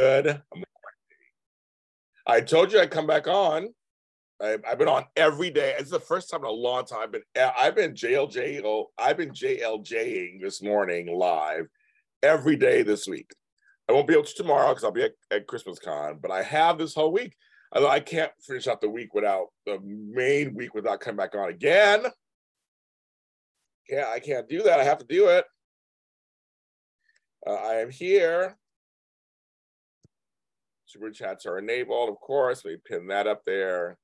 Good. I told you I'd come back on. I, I've been on every day. It's the first time in a long time. I've been I've been JLJ. I've been JLJing this morning live every day this week. I won't be able to tomorrow because I'll be at, at Christmas Con, but I have this whole week. Although I can't finish out the week without the main week without coming back on again. Yeah, I can't do that. I have to do it. Uh, I am here. Super chats are enabled, of course. We pin that up there.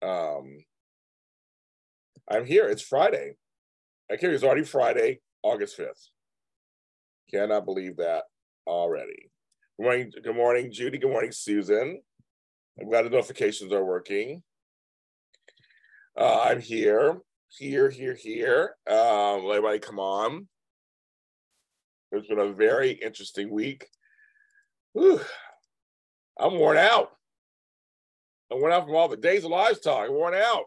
Um, I'm here. It's Friday. I can't. It's already Friday, August 5th. Cannot believe that already. Good morning, good morning, Judy. Good morning, Susan. I'm glad the notifications are working. Uh, I'm here, here, here, here. Um, everybody come on. It's been a very interesting week. Whew. I'm worn out. I'm worn out from all the days of livestock. I'm worn out.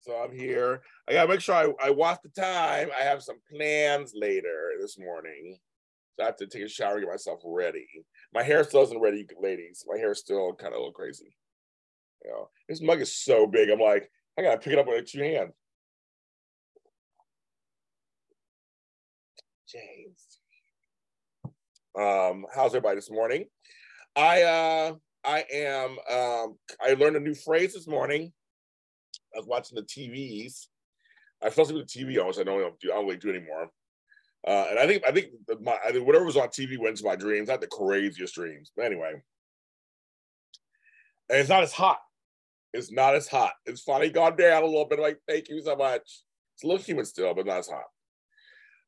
So I'm here. I gotta make sure I, I watch the time. I have some plans later this morning. So I have to take a shower, get myself ready. My hair still isn't ready, ladies. My hair is still kind of a little crazy. You know, this mug is so big. I'm like, I gotta pick it up with two hands. James. Um, how's everybody this morning? I uh I am um I learned a new phrase this morning. I was watching the TVs. I fell asleep with the TV almost. I don't do I don't really do anymore. Uh, and I think I think my I think whatever was on TV went into my dreams. Had the craziest dreams. But anyway, and it's not as hot. It's not as hot. It's finally gone down a little bit. Like, thank you so much. It's a little humid still, but not as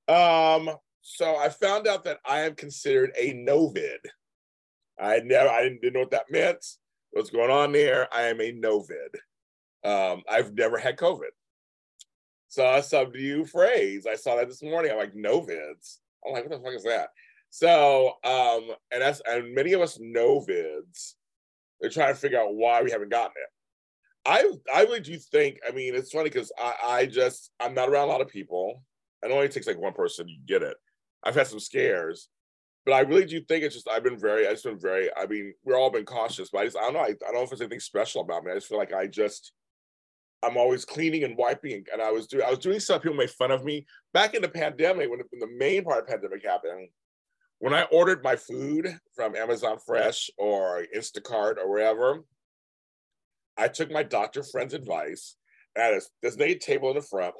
hot. Um, so I found out that I am considered a novid. I never I didn't, didn't know what that meant. What's going on there? I am a novid. Um, I've never had COVID. So some new phrase. I saw that this morning. I'm like, novids. I'm like, what the fuck is that? So, um, and that's and many of us novids, they're trying to figure out why we haven't gotten it. I I really do think, I mean, it's funny because I, I just I'm not around a lot of people. It only takes like one person to get it. I've had some scares, but I really do think it's just I've been very, I just been very, I mean, we're all been cautious, but I just I don't know, I, I don't know if there's anything special about me. I just feel like I just I'm always cleaning and wiping, and I was doing I was doing stuff. People made fun of me back in the pandemic when, when the main part of the pandemic happened. When I ordered my food from Amazon Fresh or Instacart or wherever, I took my doctor friend's advice. And I had a designated table in the front,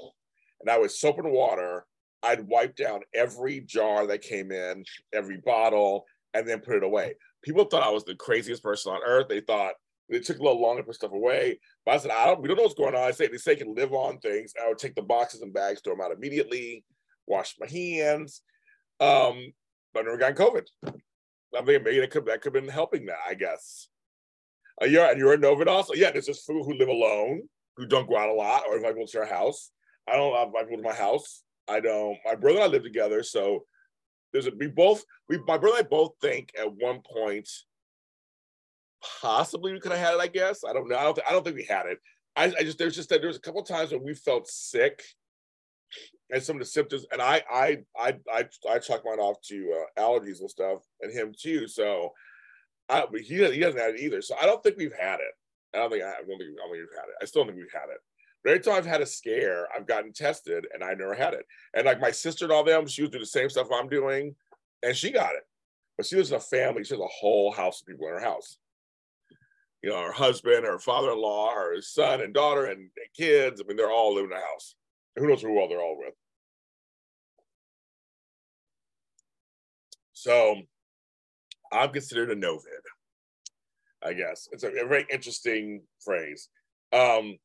and I was soap and water. I'd wipe down every jar that came in, every bottle, and then put it away. People thought I was the craziest person on earth. They thought it took a little longer to put stuff away. But I said, I don't, we don't know what's going on. I say they say can live on things. I would take the boxes and bags, throw them out immediately, wash my hands. Um, but I never got COVID. I think maybe that could that could have been helping that, I guess. Uh, you're and you're a Novid also. Yeah, there's just people who live alone, who don't go out a lot, or invite people to their house. I don't invite people to my house. I don't. My brother and I live together, so there's a, we both we my brother and I both think at one point possibly we could have had it. I guess I don't know. I don't, th- I don't think we had it. I, I just there's just that there's a couple times when we felt sick and some of the symptoms, and I I I I, I chalk mine off to uh, allergies and stuff, and him too. So, I but he he doesn't have it either. So I don't think we've had it. I don't think I, I don't think, I don't think we've had it. I still don't think we've had it. Every time I've had a scare, I've gotten tested and I never had it. And like my sister and all them, she was doing the same stuff I'm doing, and she got it. But she lives in a family. She has a whole house of people in her house. You know, her husband, her father-in-law, her son and daughter, and, kids. I mean, they're all living in the house. Who knows who all they're all with. So I'm considered a novid. I guess it's a, a very interesting phrase. Um,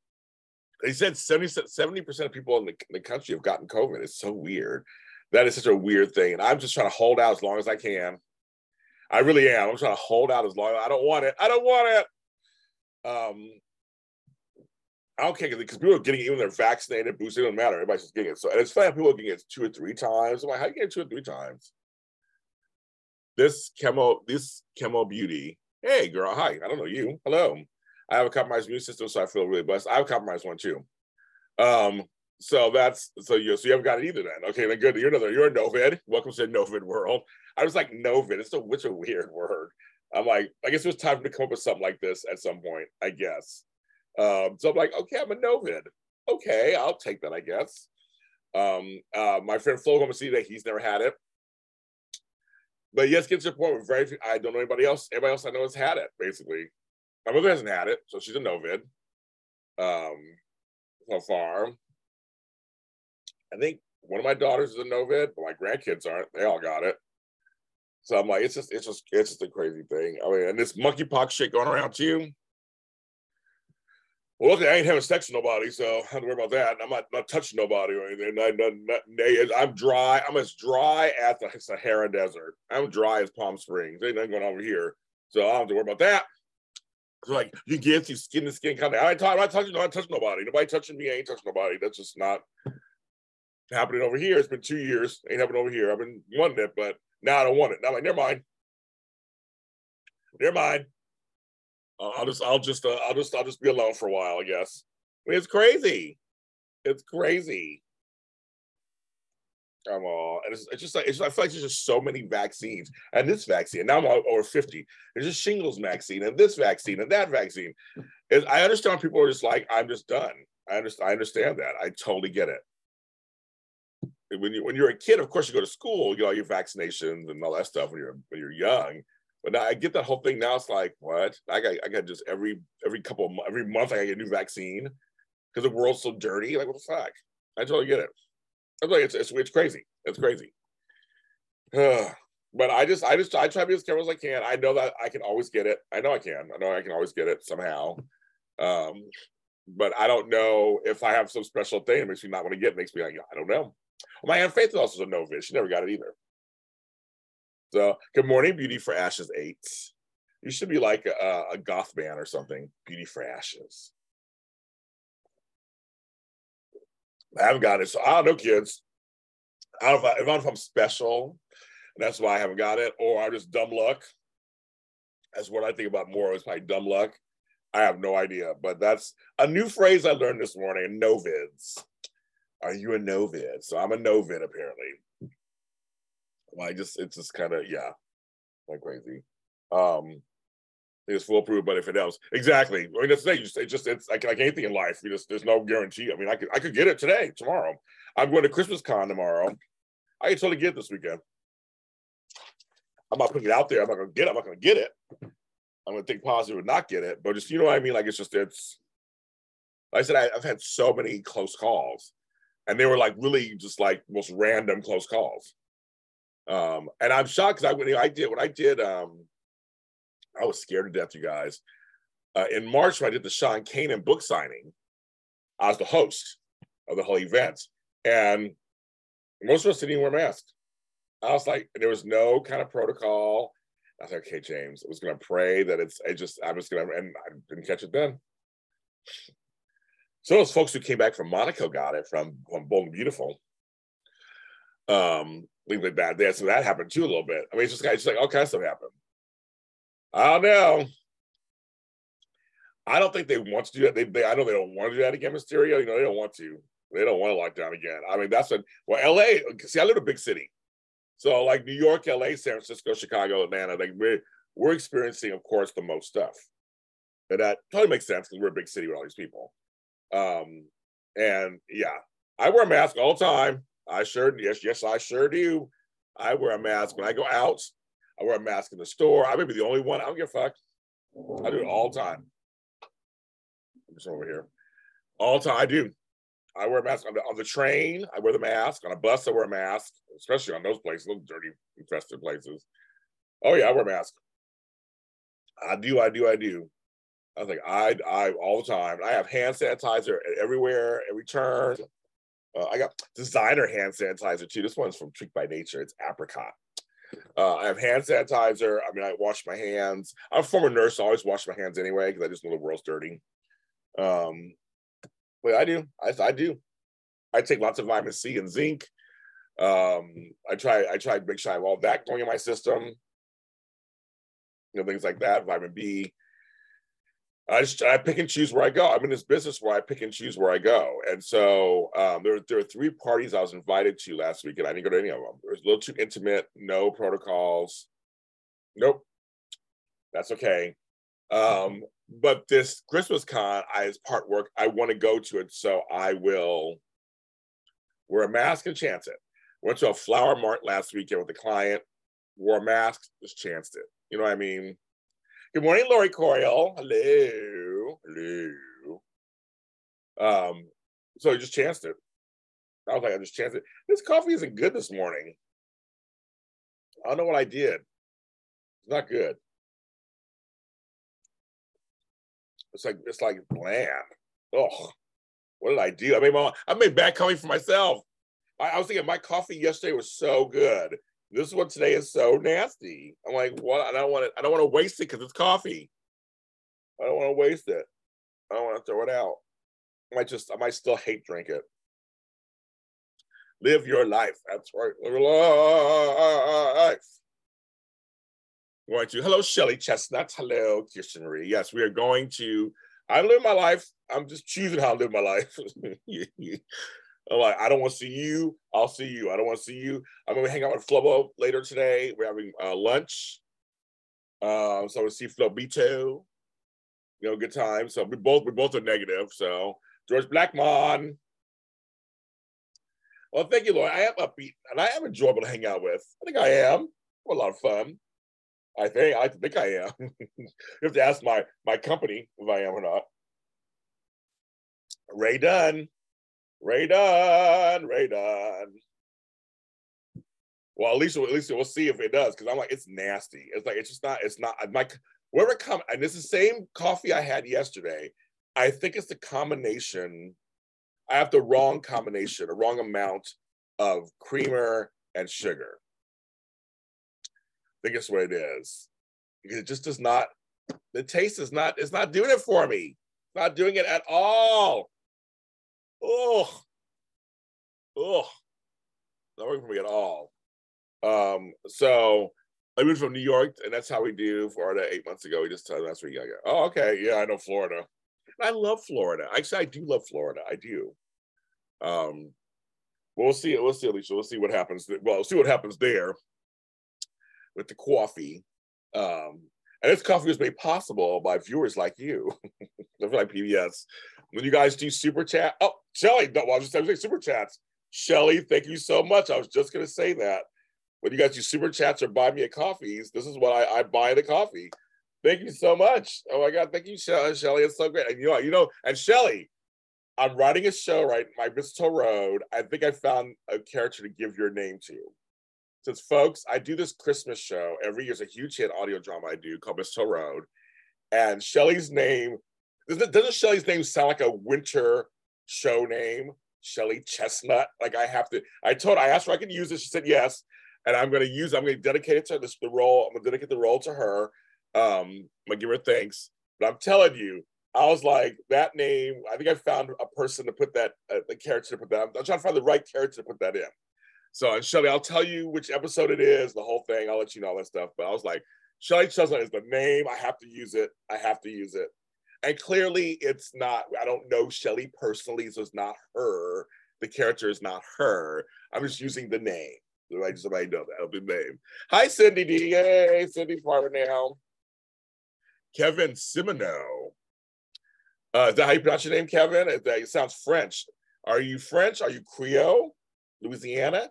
they said 70 percent of people in the, in the country have gotten COVID. It's so weird. That is such a weird thing, and I'm just trying to hold out as long as I can. I really am. I'm trying to hold out as long. I don't want it. I don't want it. Um, I don't care because people are getting even they're vaccinated, boosted. It doesn't matter. Everybody's just getting it. So and it's funny people are getting it two or three times. I'm like, how you get two or three times? This chemo, this chemo beauty. Hey, girl. Hi. I don't know you. Hello. I have a compromised immune system, so I feel really blessed. I have a compromised one too. Um, so that's so you so you haven't got it either then. Okay, then good. You're another, you're a Novid. Welcome to the Novid world. I was like, Novid, it's a which a weird word. I'm like, I guess it was time to come up with something like this at some point, I guess. Um, so I'm like, okay, I'm a Novid. Okay, I'll take that, I guess. Um, uh, my friend Flo going to see that he's never had it. But yes, get to the point very few, I don't know anybody else. Everybody else I know has had it, basically. My mother hasn't had it, so she's a Novid. Um, so far. I think one of my daughters is a Novid, but my grandkids aren't. They all got it. So I'm like, it's just, it's just, it's just a crazy thing. I mean, and this monkeypox shit going around too. Well, look, I ain't having sex with nobody, so I don't worry about that. I'm not, not touching nobody or anything. I, I'm dry. I'm as dry as the Sahara Desert. I'm dry as Palm Springs. Ain't nothing going on over here, so I don't have to worry about that. Like you get you skin to skin contact. I I'm not touching. I'm not touching nobody. Nobody touching me. I ain't touching nobody. That's just not happening over here. It's been two years. Ain't happening over here. I've been wanting it, but now I don't want it. Now I'm like, never mind. Never mind. I'll just, I'll just, uh, I'll just, I'll just be alone for a while. I guess. I mean, it's crazy. It's crazy. Come on, and it's, it's just like it's, I feel like there's just so many vaccines, and this vaccine. now I'm over fifty. There's just shingles vaccine, and this vaccine, and that vaccine. I understand people are just like, I'm just done. I understand. I understand that. I totally get it when you when you're a kid, of course you go to school, you get all your vaccinations and all that stuff when you're when you're young. But now I get that whole thing. Now it's like, what? I got I got just every every couple of every month I get a new vaccine because the world's so dirty. Like what the fuck? I totally get it. I'm like, it's, it's it's crazy. It's crazy. but I just I just I try to be as careful as I can. I know that I can always get it. I know I can. I know I can always get it somehow. Um, but I don't know if I have some special thing that makes me not want to get. It makes me like I don't know. My Aunt Faith is also a novice. She never got it either. So, good morning, Beauty for Ashes 8. You should be like a, a goth band or something. Beauty for Ashes. I haven't got it. So, I don't know, kids. I don't know if, I, I don't know if I'm special, and that's why I haven't got it, or I'm just dumb luck. That's what I think about more is my dumb luck. I have no idea, but that's a new phrase I learned this morning. Novids are you a novid? So I'm a novid apparently. Well, I just it's just kind of yeah, like crazy. Um, it's foolproof, but if it helps, exactly. I mean, that's the thing. You just, it just it's like, like anything in life. You just there's no guarantee. I mean, I could I could get it today, tomorrow. I'm going to Christmas con tomorrow. I can totally get it this weekend. I'm not putting it out there. I'm not gonna get it. I'm not gonna get it. I'm gonna think positive and not get it. But just you know what I mean? Like it's just it's. Like I said I, I've had so many close calls and they were like really just like most random close calls. Um, and I'm shocked because I when I did what I did, um, I was scared to death, you guys. Uh, in March, when I did the Sean Kanan book signing, I was the host of the whole event, and most of us didn't even wear masks. I was like, there was no kind of protocol. I was like, okay, James, I was gonna pray that it's I just I'm just gonna and I didn't catch it then. So those folks who came back from Monaco got it from, from Bold and Beautiful. Um, leave it bad there. So that happened too a little bit. I mean, it's just, it's like all kinds of stuff happened. I don't know. I don't think they want to do that. They, they, I know they don't want to do that again, Mysterio. You know, they don't want to. They don't want to lock down again. I mean, that's what, well, LA, see, I live in a big city. So like New York, LA, San Francisco, Chicago, Atlanta, like we're, we're experiencing, of course, the most stuff. And that totally makes sense because we're a big city with all these people. Um, and yeah, I wear a mask all the time. I sure yes, yes, I sure do. I wear a mask when I go out. I wear a mask in the store. I may be the only one. I don't give a fuck. I do it all the time. I'm just over here. All the time. I do. I wear a mask on the, on the train. I wear the mask on a bus. I wear a mask, especially on those places, those dirty, infested places. Oh yeah, I wear a mask. I do. I do. I do. I was like, I, I all the time. I have hand sanitizer everywhere, every turn. Uh, I got designer hand sanitizer too. This one's from Treat by Nature. It's apricot. Uh, I have hand sanitizer. I mean, I wash my hands. I'm a former nurse. So I always wash my hands anyway because I just know the world's dirty. Um, but I do. I, I do. I take lots of vitamin C and zinc. Um, I try. I try to make sure I have all that going in my system. You know, things like that. Vitamin B. I just I pick and choose where I go. I'm in this business where I pick and choose where I go. And so um, there, there are three parties I was invited to last week, and I didn't go to any of them. It was a little too intimate, no protocols. Nope. That's okay. Um, but this Christmas con, I part work, I want to go to it, so I will wear a mask and chance it. Went to a flower mart last weekend with a client, wore a mask, just chanced it. You know what I mean? Good morning, Lori Coyle. Hello. Hello. Um, so I just chanced it. I was like, I just chanced it. This coffee isn't good this morning. I don't know what I did. It's not good. It's like it's like bland. Oh, what did I do? I made my I made bad coffee for myself. I, I was thinking my coffee yesterday was so good. This one today is so nasty. I'm like, what? I don't want to. I don't want to waste it because it's coffee. I don't want to waste it. I don't want to throw it out. I might just. I might still hate drink it. Live your life. That's right. Live your life. Going to hello, Shelly Chestnut. Hello, Kirsten. Yes, we are going to. I live my life. I'm just choosing how to live my life. I'm like, I don't want to see you. I'll see you. I don't want to see you. I'm gonna hang out with Flobo later today. We're having uh, lunch. Um, so I see Flobito. You know, good time. So we both we both are negative. So George Blackmon. Well, thank you, Lord. I am upbeat and I am enjoyable to hang out with. I think I am. I am. a lot of fun. I think I think I am. you have to ask my my company if I am or not. Ray Dunn. Ray Dunn. Well, at least at least we'll see if it does, because I'm like, it's nasty. It's like it's just not, it's not my wherever it come, and it's the same coffee I had yesterday. I think it's the combination. I have the wrong combination, a wrong amount of creamer and sugar. I think it's what it is. Because it just does not, the taste is not, it's not doing it for me. not doing it at all. Oh, oh, not working for me at all. Um, so I moved from New York, and that's how we do Florida eight months ago. We just told that's where you go. Oh, okay, yeah, I know Florida. I love Florida. Actually, I do love Florida. I do. Um, we'll see. We'll see, Alicia. We'll see what happens. Well, we'll see what happens there with the coffee. Um, and this coffee was made possible by viewers like you, like PBS when you guys do super chat. Oh, Shelly, no, well, I was just saying super chats. Shelly, thank you so much. I was just gonna say that. When you guys do super chats or buy me a coffees, this is what I, I buy the coffee. Thank you so much. Oh my God, thank you, Shelly. Uh, Shelly, it's so great. And you know, you know, and Shelly, I'm writing a show, right? My Mistletoe Road. I think I found a character to give your name to. Since folks, I do this Christmas show every year. It's a huge hit audio drama I do called Mistletoe Road. And Shelly's name doesn't Shelly's name sound like a winter show name? Shelly Chestnut. Like I have to. I told. I asked her I could use it. She said yes, and I'm going to use. I'm going to dedicate it to this the role. I'm going to dedicate the role to her. Um, I'm to give her thanks. But I'm telling you, I was like that name. I think I found a person to put that uh, the character to put that. I'm, I'm trying to find the right character to put that in. So, and Shelly, I'll tell you which episode it is, the whole thing. I'll let you know all that stuff. But I was like, Shelly Chestnut is the name. I have to use it. I have to use it and clearly it's not i don't know shelly personally so it's not her. The character is not her. I'm just using the name. So i just somebody know that the name. Hi cindy d. Hey cindy now. Kevin simino uh, is that how you pronounce your name kevin? It, it sounds french. Are you french? Are you creole? Louisiana?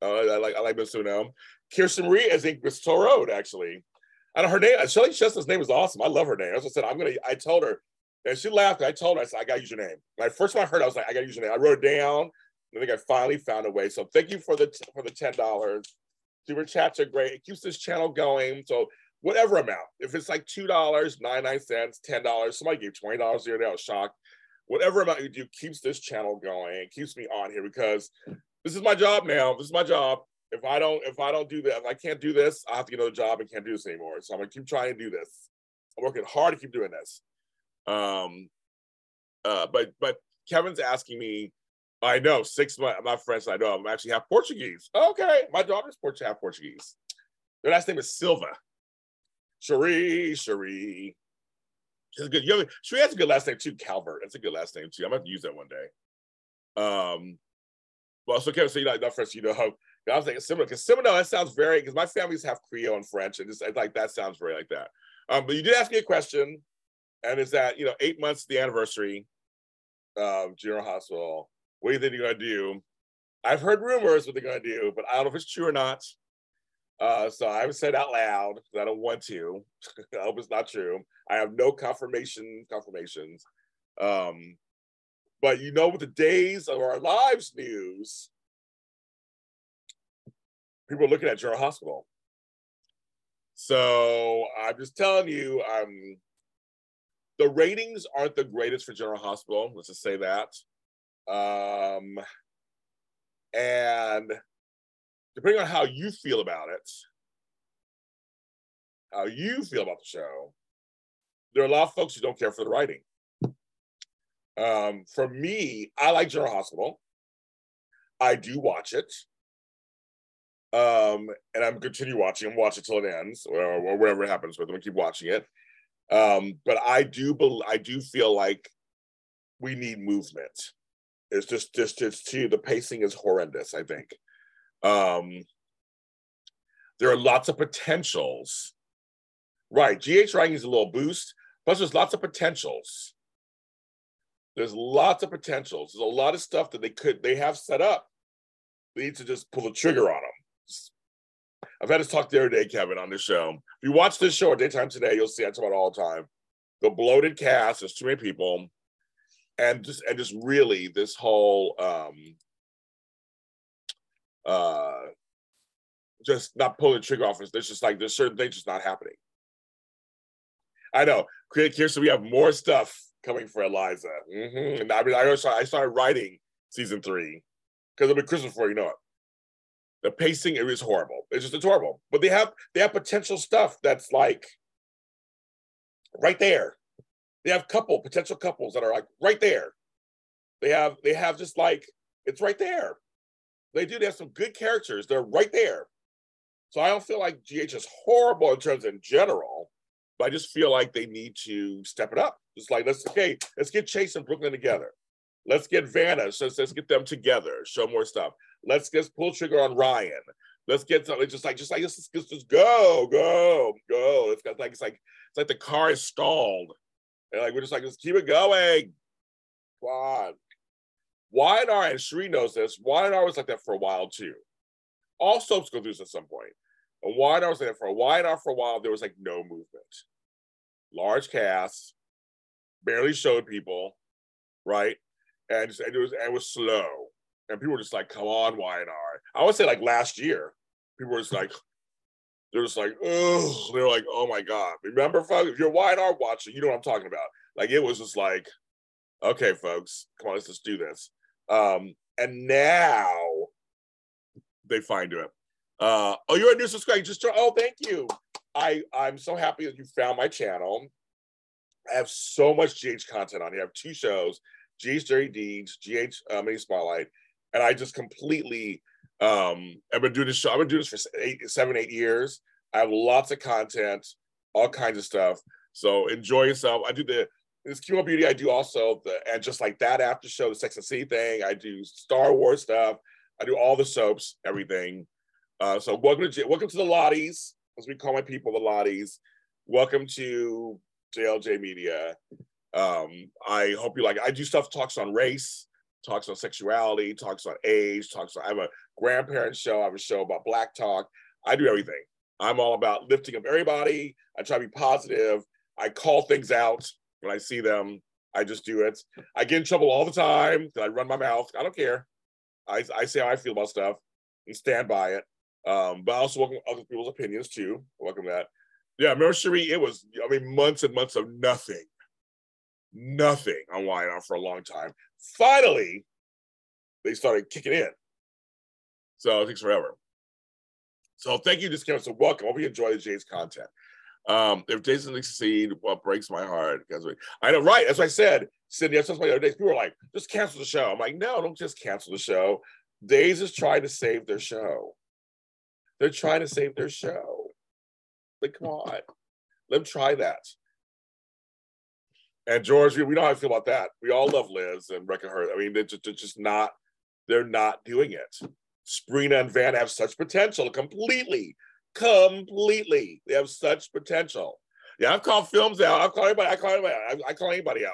Uh, I like I like Mr. Simino. Kirsten Marie is in Mistletoe Road, actually. And her name, Shelly Chestnut's name is awesome. I love her name. As I said, I'm gonna. I told her, and she laughed. I told her, I said, I gotta use your name. I first time I heard, it, I was like, I gotta use your name. I wrote it down. I think I finally found a way. So thank you for the for the ten dollars. Super chats are great. It keeps this channel going. So whatever amount, if it's like two dollars, nine nine cents, ten dollars, somebody gave twenty dollars the other day. I was shocked. Whatever amount you do keeps this channel going. Keeps me on here because this is my job now. This is my job. If I don't, if I don't do that, if I can't do this, I have to get another job and can't do this anymore. So I'm gonna keep trying to do this. I'm working hard to keep doing this. Um, uh, but but Kevin's asking me I know six months. My friends I know I'm actually half Portuguese. Okay, my daughter's Portuguese, half Portuguese. Their last name is Silva. Cherie, Cherie. She's good. You she has a good last name too. Calvert. That's a good last name too. I'm gonna to use that one day. Um, well, so Kevin, so you know, not first, you know how I was thinking similar because Seminole that sounds very because my family's half Creole and French, and just like that sounds very like that. Um, but you did ask me a question, and is that you know eight months the anniversary of General Hospital what do you think they're gonna do? I've heard rumors what they're gonna do, but I don't know if it's true or not. Uh, so I haven't said out loud because I don't want to. I hope it's not true. I have no confirmation confirmations. Um, but you know, with the days of our lives news, people are looking at General Hospital. So I'm just telling you, um, the ratings aren't the greatest for General Hospital. Let's just say that. Um, and depending on how you feel about it, how you feel about the show, there are a lot of folks who don't care for the writing. Um, for me, I like General Hospital. I do watch it. Um, and I'm continue watching. I'm watching till it ends, or, or whatever happens with them. I keep watching it. Um, but I do, be- I do feel like we need movement. It's just just just to the pacing is horrendous. I think um, there are lots of potentials. Right, GH writing is a little boost. Plus, there's lots of potentials. There's lots of potentials. There's a lot of stuff that they could they have set up. They need to just pull the trigger on them. I've had this talk the other day, Kevin, on this show. If you watch this show at daytime today, you'll see I talk about all the time. The bloated cast. There's too many people and just and just really this whole um uh just not pulling the trigger off there's just like there's certain things just not happening i know so we have more stuff coming for eliza mm-hmm. and i mean i started, I started writing season three because it'll be christmas before you know it the pacing it is horrible it's just it's horrible but they have they have potential stuff that's like right there they have couple potential couples that are like right there. They have they have just like it's right there. They do. They have some good characters. They're right there. So I don't feel like GH is horrible in terms in general, but I just feel like they need to step it up. Just like let's okay, let's get Chase and Brooklyn together. Let's get Vanna. Let's, let's get them together. Show more stuff. Let's just pull trigger on Ryan. Let's get something just like just like just, just, just go go go. It's got like it's like it's like the car is stalled and like we're just like, let's keep it going. Come on. YNR, and Sheree knows this, YNR was like that for a while too. All soaps go through this at some point. And YNR was like that for a YNR for a while, there was like no movement. Large cast, barely showed people, right? And, and it was and it was slow. And people were just like, come on, YNR. I would say like last year, people were just like, they're just like, oh, they're like, oh my God. Remember, folks, if you're YNR watching, you know what I'm talking about. Like it was just like, okay, folks, come on, let's just do this. Um, and now they find it. Uh, oh, you're a new subscriber. Just oh, thank you. I I'm so happy that you found my channel. I have so much GH content on here. I have two shows, GH Dirty Deeds, GH uh, Mini Spotlight, and I just completely um, I've been doing this show. I've been doing this for eight, seven, eight years. I have lots of content, all kinds of stuff. So enjoy yourself. I do the this Q Beauty. I do also the and just like that after show, the Sex and City thing. I do Star Wars stuff. I do all the soaps, everything. Uh, so welcome to welcome to the Lotties, as we call my people, the Lotties. Welcome to JLJ Media. Um, I hope you like. I do stuff talks on race talks on sexuality, talks on age, talks on, I have a grandparent show, I have a show about Black Talk. I do everything. I'm all about lifting up everybody. I try to be positive. I call things out when I see them. I just do it. I get in trouble all the time I run my mouth. I don't care. I, I say how I feel about stuff and stand by it. Um, but I also welcome other people's opinions too. welcome that. Yeah, remember Cherie? It was, I mean, months and months of nothing. Nothing on YNR for a long time. Finally, they started kicking in. So it takes forever. So thank you, discount. So welcome. Hope you enjoy the Jay's content. Um, if Jason succeed, what breaks my heart? Because I know, right? As I said, Cindy, I said the other people were like, just cancel the show. I'm like, no, don't just cancel the show. Days is trying to save their show. They're trying to save their show. Like, come on, let them try that. And George, we know how I feel about that. We all love Liz and Rebecca Herbst. I mean, they're just, they're just not, they're not doing it. Sprina and Van have such potential completely, completely. They have such potential. Yeah, I've called films out. I've called. I call anybody. I, I call anybody out.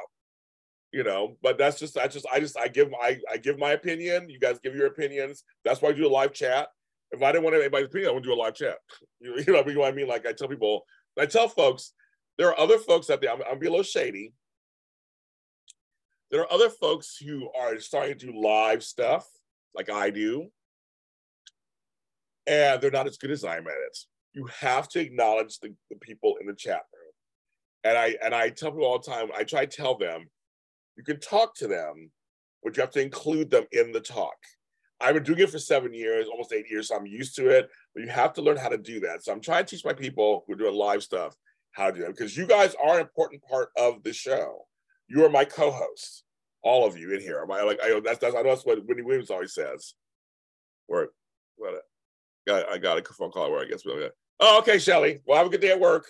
You know, but that's just that's just I just I give my I give my opinion. You guys give your opinions. That's why I do a live chat. If I didn't want anybody's opinion, I wouldn't do a live chat. You, you know what I mean? Like I tell people, I tell folks, there are other folks out there. I'm, I'm be a little shady. There are other folks who are starting to do live stuff like I do and they're not as good as I'm at it. You have to acknowledge the, the people in the chat room. And I and I tell people all the time, I try to tell them, you can talk to them, but you have to include them in the talk. I've been doing it for seven years, almost eight years, so I'm used to it. But you have to learn how to do that. So I'm trying to teach my people who are doing live stuff how to do it because you guys are an important part of the show. You are my co-hosts, all of you in here. My like I that's that's I know that's what Wendy Williams always says. Or what Got, I got a phone call where I guess. we Oh, okay, Shelly. Well, have a good day at work.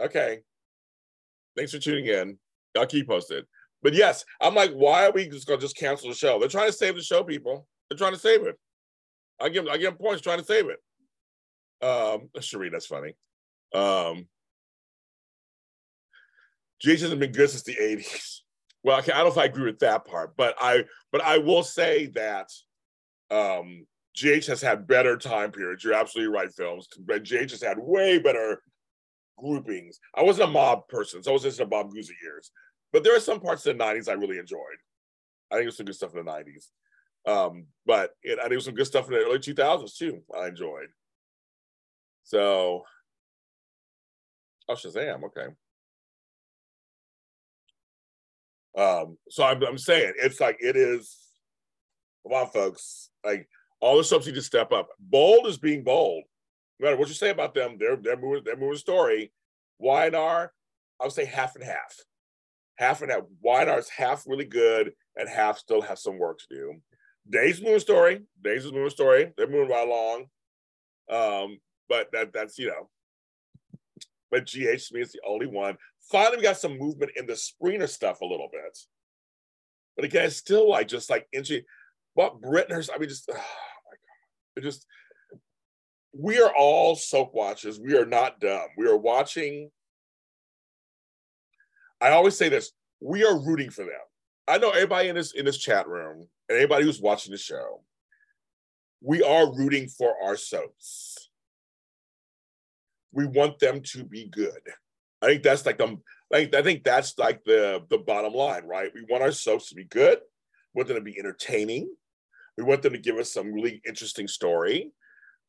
Okay. Thanks for tuning in. I'll keep posted. But yes, I'm like, why are we just gonna just cancel the show? They're trying to save the show, people. They're trying to save it. I give I give them points trying to save it. Um, Cherie, that's funny. Um, Jason has been good since the 80s. Well, okay, I don't know if I agree with that part, but I but I will say that um GH has had better time periods. You're absolutely right, films. But GH has had way better groupings. I wasn't a mob person, so I was just a Bob Guza years. But there are some parts of the 90s I really enjoyed. I think there's some good stuff in the 90s. Um, but it, I think there's some good stuff in the early 2000s too. I enjoyed. So, oh Shazam, okay. Um, so I'm, I'm saying it's like it is. Come on, folks. Like all the subs need to step up. Bold is being bold. No matter what you say about them, they're they're moving they're moving story. YNR, I would say half and half. Half and half. YNR is half really good and half still has some work to do. Days moving story. Days is moving story. They're moving right along. Um, but that that's you know. But GH to me is the only one. Finally, we got some movement in the Sprina stuff a little bit. But again, it's still like just like inching. But Britners, I mean, just oh my god, it just we are all soap watchers. We are not dumb. We are watching. I always say this: we are rooting for them. I know everybody in this in this chat room and anybody who's watching the show. We are rooting for our soaps. We want them to be good. I think that's like the like I think that's like the the bottom line, right? We want our soaps to be good. We want them to be entertaining. We want them to give us some really interesting story.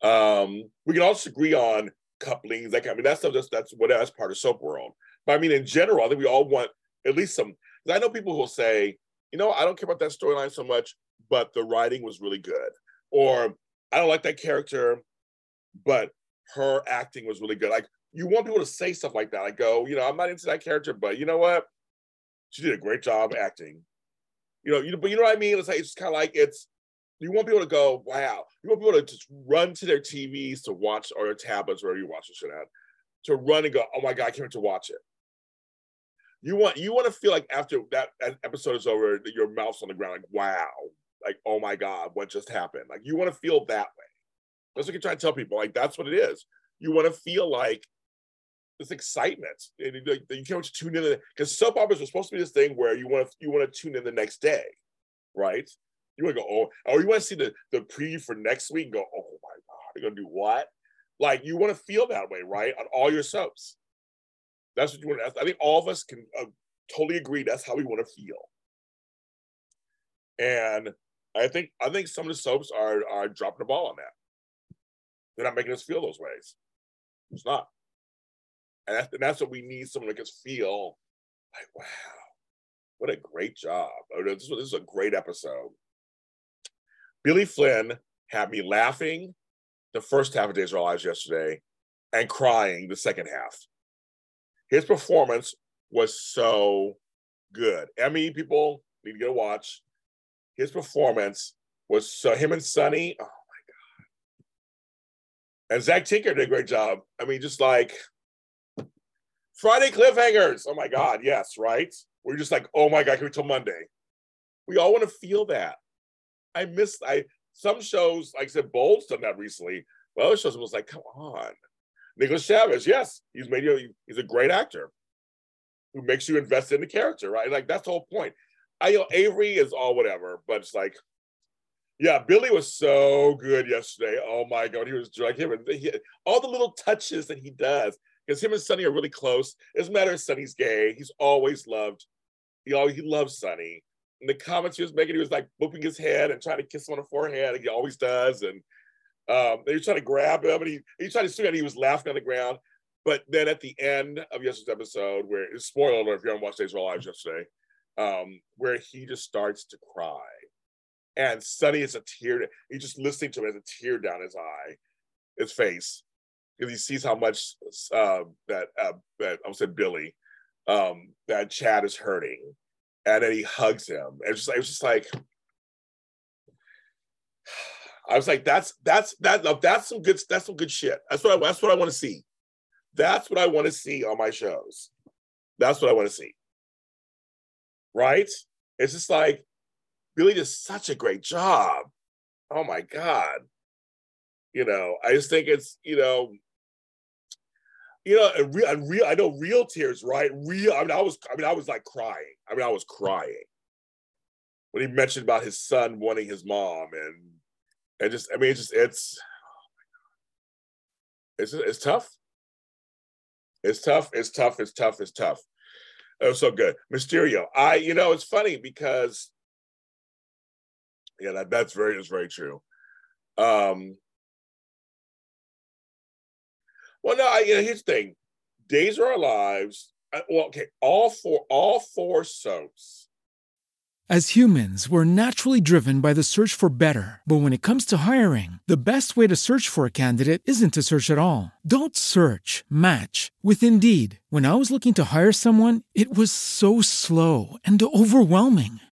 Um, we can also agree on couplings. Like I mean, that's just that's what that's part of soap world. But I mean, in general, I think we all want at least some. I know people who will say, you know, I don't care about that storyline so much, but the writing was really good, or I don't like that character, but her acting was really good. Like you want people to say stuff like that. I go, oh, you know, I'm not into that character, but you know what? She did a great job acting. You know, you but you know what I mean? It's like it's kind of like it's you want people to go, wow. You want people to just run to their TVs to watch or their tablets, wherever you watch the shit at, to run and go, oh my God, I can't wait to watch it. You want you want to feel like after that, episode is over, your mouth's on the ground, like, wow, like, oh my God, what just happened? Like you want to feel that way. That's what you try to tell people. Like that's what it is. You want to feel like this excitement. And you can't wait to tune in because soap operas are supposed to be this thing where you want to you want to tune in the next day, right? You want to go, oh, or you want to see the, the preview for next week? And go, oh my God, they're to do what? Like you want to feel that way, right? On all your soaps. That's what you want. I think all of us can uh, totally agree. That's how we want to feel. And I think I think some of the soaps are are dropping the ball on that. They're not making us feel those ways. It's not. And that's, and that's what we need someone that can feel like, wow, what a great job. Oh, this, this is a great episode. Billy Flynn had me laughing the first half of Days of Our Lives yesterday and crying the second half. His performance was so good. Emmy people need to a watch. His performance was so him and Sonny. Oh! And Zach Tinker did a great job. I mean, just like Friday cliffhangers. Oh my god, yes, right? We're just like, oh my god, can we till Monday? We all want to feel that. I miss I some shows, like I said, Bold's done that recently. Well, shows was like, come on. Nicholas Chavez, yes, he's made you, he's a great actor who makes you invest in the character, right? Like that's the whole point. I know Avery is all whatever, but it's like, yeah, Billy was so good yesterday. Oh my god, he was like him and he, all the little touches that he does because him and Sonny are really close. It doesn't matter if Sonny's gay; he's always loved. He always he loves Sonny. And the comments he was making, he was like booping his head and trying to kiss him on the forehead, and he always does. And um, they were trying to grab him, and he he tried to swing, and he was laughing on the ground. But then at the end of yesterday's episode, where spoiler alert if you haven't watched Days of Our Lives yesterday, um, where he just starts to cry. And Sonny is a tear, he's just listening to him as a tear down his eye, his face, because he sees how much uh, that, uh, that I said Billy, um, that Chad is hurting. And then he hugs him. And just, it was just like, I was like, that's that's that that's some good that's some good shit. That's what I, that's what I want to see. That's what I want to see on my shows. That's what I want to see right? It's just like Billy did such a great job. Oh my God. You know, I just think it's, you know, you know, and real, and real, I know real tears, right? Real, I mean, I was, I mean, I was like crying. I mean, I was crying when he mentioned about his son wanting his mom, and and just, I mean, it's just, it's, it's, it's tough. It's tough. It's tough. It's tough. It's tough. It was so good. Mysterio. I, you know, it's funny because, yeah, that, that's very, that's very true. Um, well, no, I, you know, here's the thing. Days are our lives. Well, okay, all four, all four soaps as humans, we're naturally driven by the search for better. But when it comes to hiring, the best way to search for a candidate isn't to search at all. Don't search, match with Indeed. When I was looking to hire someone, it was so slow and overwhelming.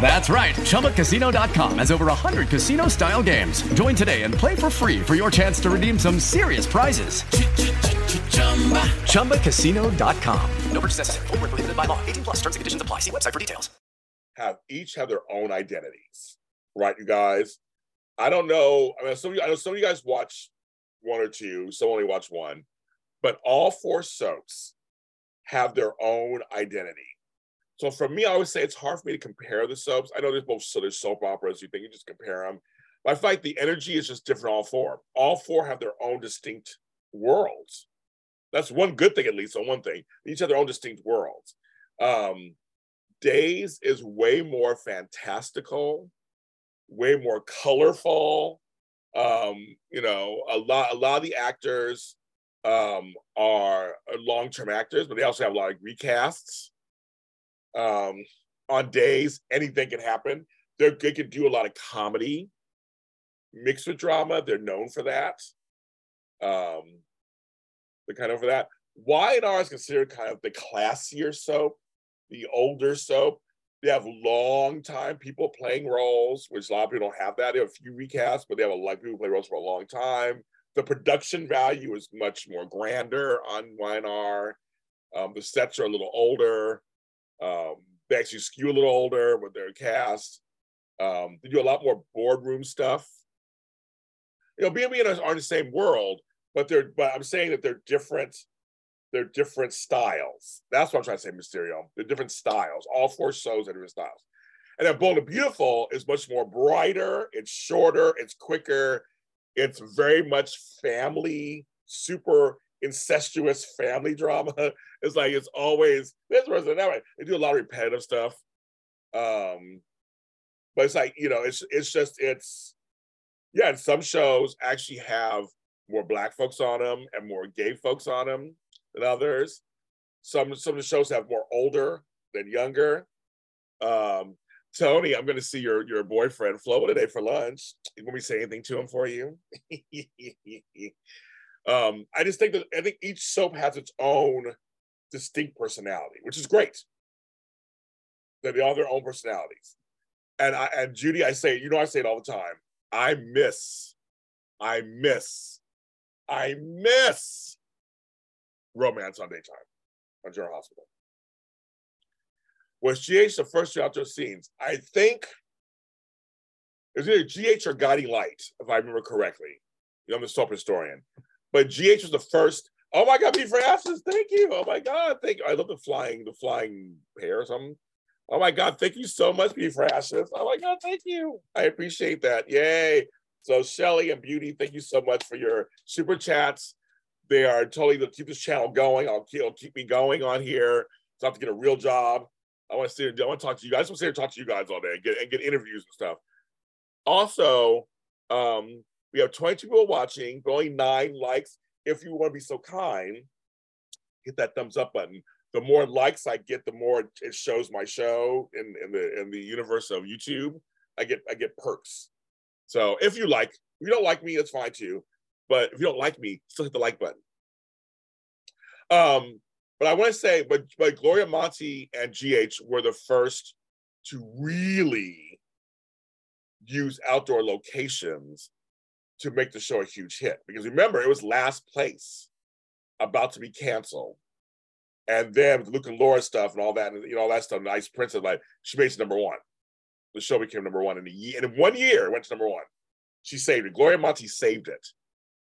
That's right. ChumbaCasino.com has over 100 casino style games. Join today and play for free for your chance to redeem some serious prizes. ChumbaCasino.com. No purchase necessary. Full prohibited by law. 18 plus terms and conditions apply. See website for details have each have their own identities, right? You guys. I don't know. I mean, some of you, I know some of you guys watch one or two, some only watch one, but all four soaps have their own identity. So for me, I always say it's hard for me to compare the soaps. I know there's both so there's soap operas, you think you just compare them. But I feel like the energy is just different all four. All four have their own distinct worlds. That's one good thing, at least on one thing. They each have their own distinct worlds. Um, Days is way more fantastical, way more colorful. Um, you know, a lot a lot of the actors um, are long-term actors, but they also have a lot of recasts. Um, on days, anything can happen. They're, they can do a lot of comedy mixed with drama. They're known for that. Um, they're kind of for that. Y&R is considered kind of the classier soap, the older soap. They have long time people playing roles, which a lot of people don't have that. They have a few recasts, but they have a lot of people play roles for a long time. The production value is much more grander on Y&R. Um, the sets are a little older. Um, they actually skew a little older with their cast. Um, they do a lot more boardroom stuff. You know, B&B and us are in the same world, but they're but I'm saying that they're different. They're different styles. That's what I'm trying to say, Mysterio. They're different styles. All four shows are different styles. And then Bold and Beautiful is much more brighter. It's shorter. It's quicker. It's very much family, super incestuous family drama. It's like it's always this person that way. They do a lot of repetitive stuff. Um, but it's like, you know, it's it's just it's yeah, and some shows actually have more black folks on them and more gay folks on them than others. Some some of the shows have more older than younger. Um, Tony, I'm going to see your your boyfriend Flo today for lunch. You want me to say anything to him for you? um, I just think that I think each soap has its own distinct personality, which is great. That they all have their own personalities. And I and Judy, I say, you know, I say it all the time. I miss, I miss, I miss romance on daytime on General Hospital. Was GH the first two outdoor scenes? I think it was either GH or Guiding Light, if I remember correctly. You know, I'm the soap historian. But GH was the first. Oh my God, for ashes. Thank you. Oh my God, thank you. I love the flying, the flying hair or something. Oh my God, thank you so much, for Ashes. Oh my God, thank you. I appreciate that. Yay. So Shelly and Beauty, thank you so much for your super chats. They are totally to keep this channel going. I'll keep, will keep me going on here. So I have to get a real job. I want to stay. I want to talk to you guys. I want to stay and talk to you guys all day and get and get interviews and stuff. Also, um, we have 22 people watching, only nine likes. If you want to be so kind, hit that thumbs up button. The more likes I get, the more it shows my show in, in the in the universe of YouTube. I get I get perks. So if you like, if you don't like me, that's fine too. But if you don't like me, still hit the like button. Um, but I want to say, but but Gloria Monty and GH were the first to really use outdoor locations to make the show a huge hit. Because remember, it was last place, about to be canceled. And then with Luke and Laura stuff and all that, and you know, all that stuff, Nice Princess, like she made it number one. The show became number one in a year. And in one year, it went to number one. She saved it. Gloria Monty saved it.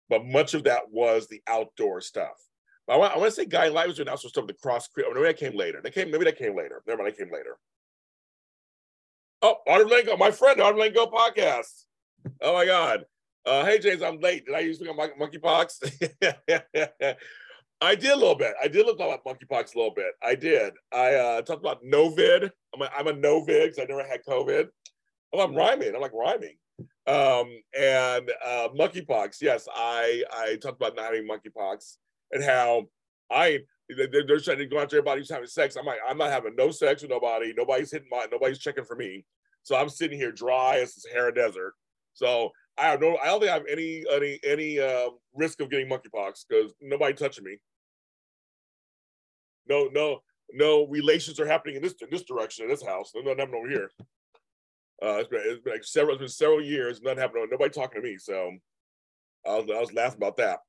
But much of that was the outdoor stuff. But I want, I want to say Guiding Light was doing outdoor stuff, the cross creek. Oh, maybe that came later. That came, maybe that came later. Never mind, that came later. Oh, Art of my friend, Art of podcast. Oh my God. Uh, hey James, I'm late. Did I use on monkeypox? I did a little bit. I did talk about monkeypox a little bit. I did. I uh, talked about Novid. I'm a, I'm a Novid because I never had COVID. Oh, I'm rhyming. I'm like rhyming. Um, and uh, monkeypox. Yes, I I talked about not having monkeypox and how I they're, they're trying to go after everybody who's having sex. I'm like I'm not having no sex with nobody. Nobody's hitting my. Nobody's checking for me. So I'm sitting here dry as the Sahara Desert. So I have no. I don't think I have any any any uh, risk of getting monkeypox because nobody touching me no, no, no relations are happening in this in this direction in this house. Nothing happening over here. Uh, it's been, it's been like several, it's been several years, nothing happened. Nobody talking to me, so I was, I was laughing about that.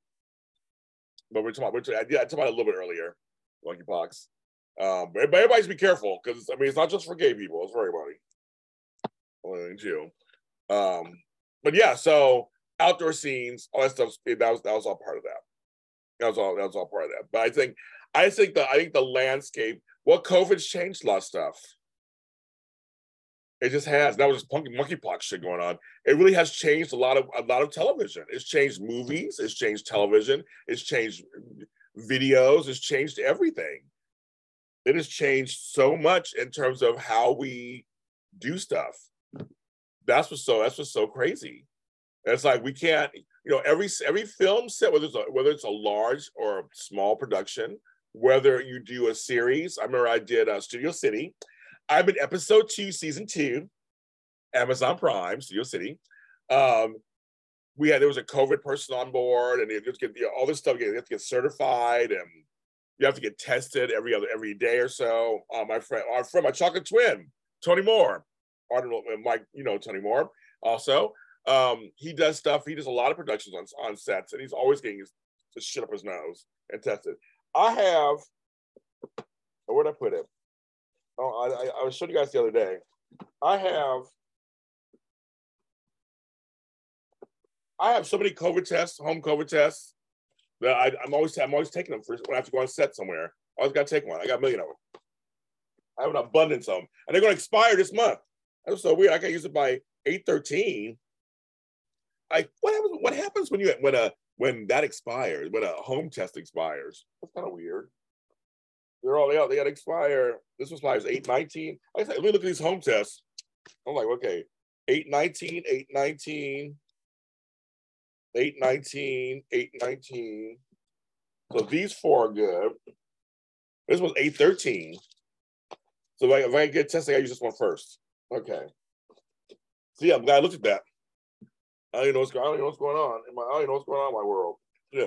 But we're talking about, we're talking, I, I talked about it a little bit earlier, monkeypox. Um, but, but everybody's be careful because I mean it's not just for gay people; it's for everybody. Only too. Um, but yeah, so outdoor scenes, all that stuff. That was that was all part of that. That was all that was all part of that. But I think I think the I think the landscape, well, COVID's changed a lot of stuff. It just has. That was just monkeypox shit going on. It really has changed a lot of a lot of television. It's changed movies. It's changed television. It's changed videos. It's changed everything. It has changed so much in terms of how we do stuff. That's what's so that's what's so crazy. And it's like we can't, you know, every every film set, whether it's a, whether it's a large or a small production, whether you do a series. I remember I did uh, Studio City. I'm in episode two, season two, Amazon Prime, Studio City. Um, we had there was a COVID person on board, and you have to get you know, all this stuff. You have to get certified, and you have to get tested every other every day or so. Uh, my friend, our friend, my chocolate twin, Tony Moore, I don't know, Mike, you know Tony Moore. Also, um, he does stuff. He does a lot of productions on on sets, and he's always getting his, his shit up his nose and tested. I have, where'd I put it? Oh, I, I was showing you guys the other day. I have I have so many COVID tests, home COVID tests, that I, am always I'm always taking them for when I have to go on set somewhere. I always got to take one. I got a million of them. I have an abundance of them, and they're going to expire this month. That's so weird. I can use it by eight thirteen. Like what happens? What happens when you when a when that expires? When a home test expires? That's kind of weird. They're all all they got to expire. This was expires eight nineteen. I said, let me look at these home tests. I'm like, okay, eight nineteen, eight nineteen. 819, 819. So these four are good. This was 813. So if I, if I get testing, I use this one first. Okay. See, I'm glad I looked at that. I don't even know what's going. I don't know what's going on in my. I don't know what's going on in my world. Yeah.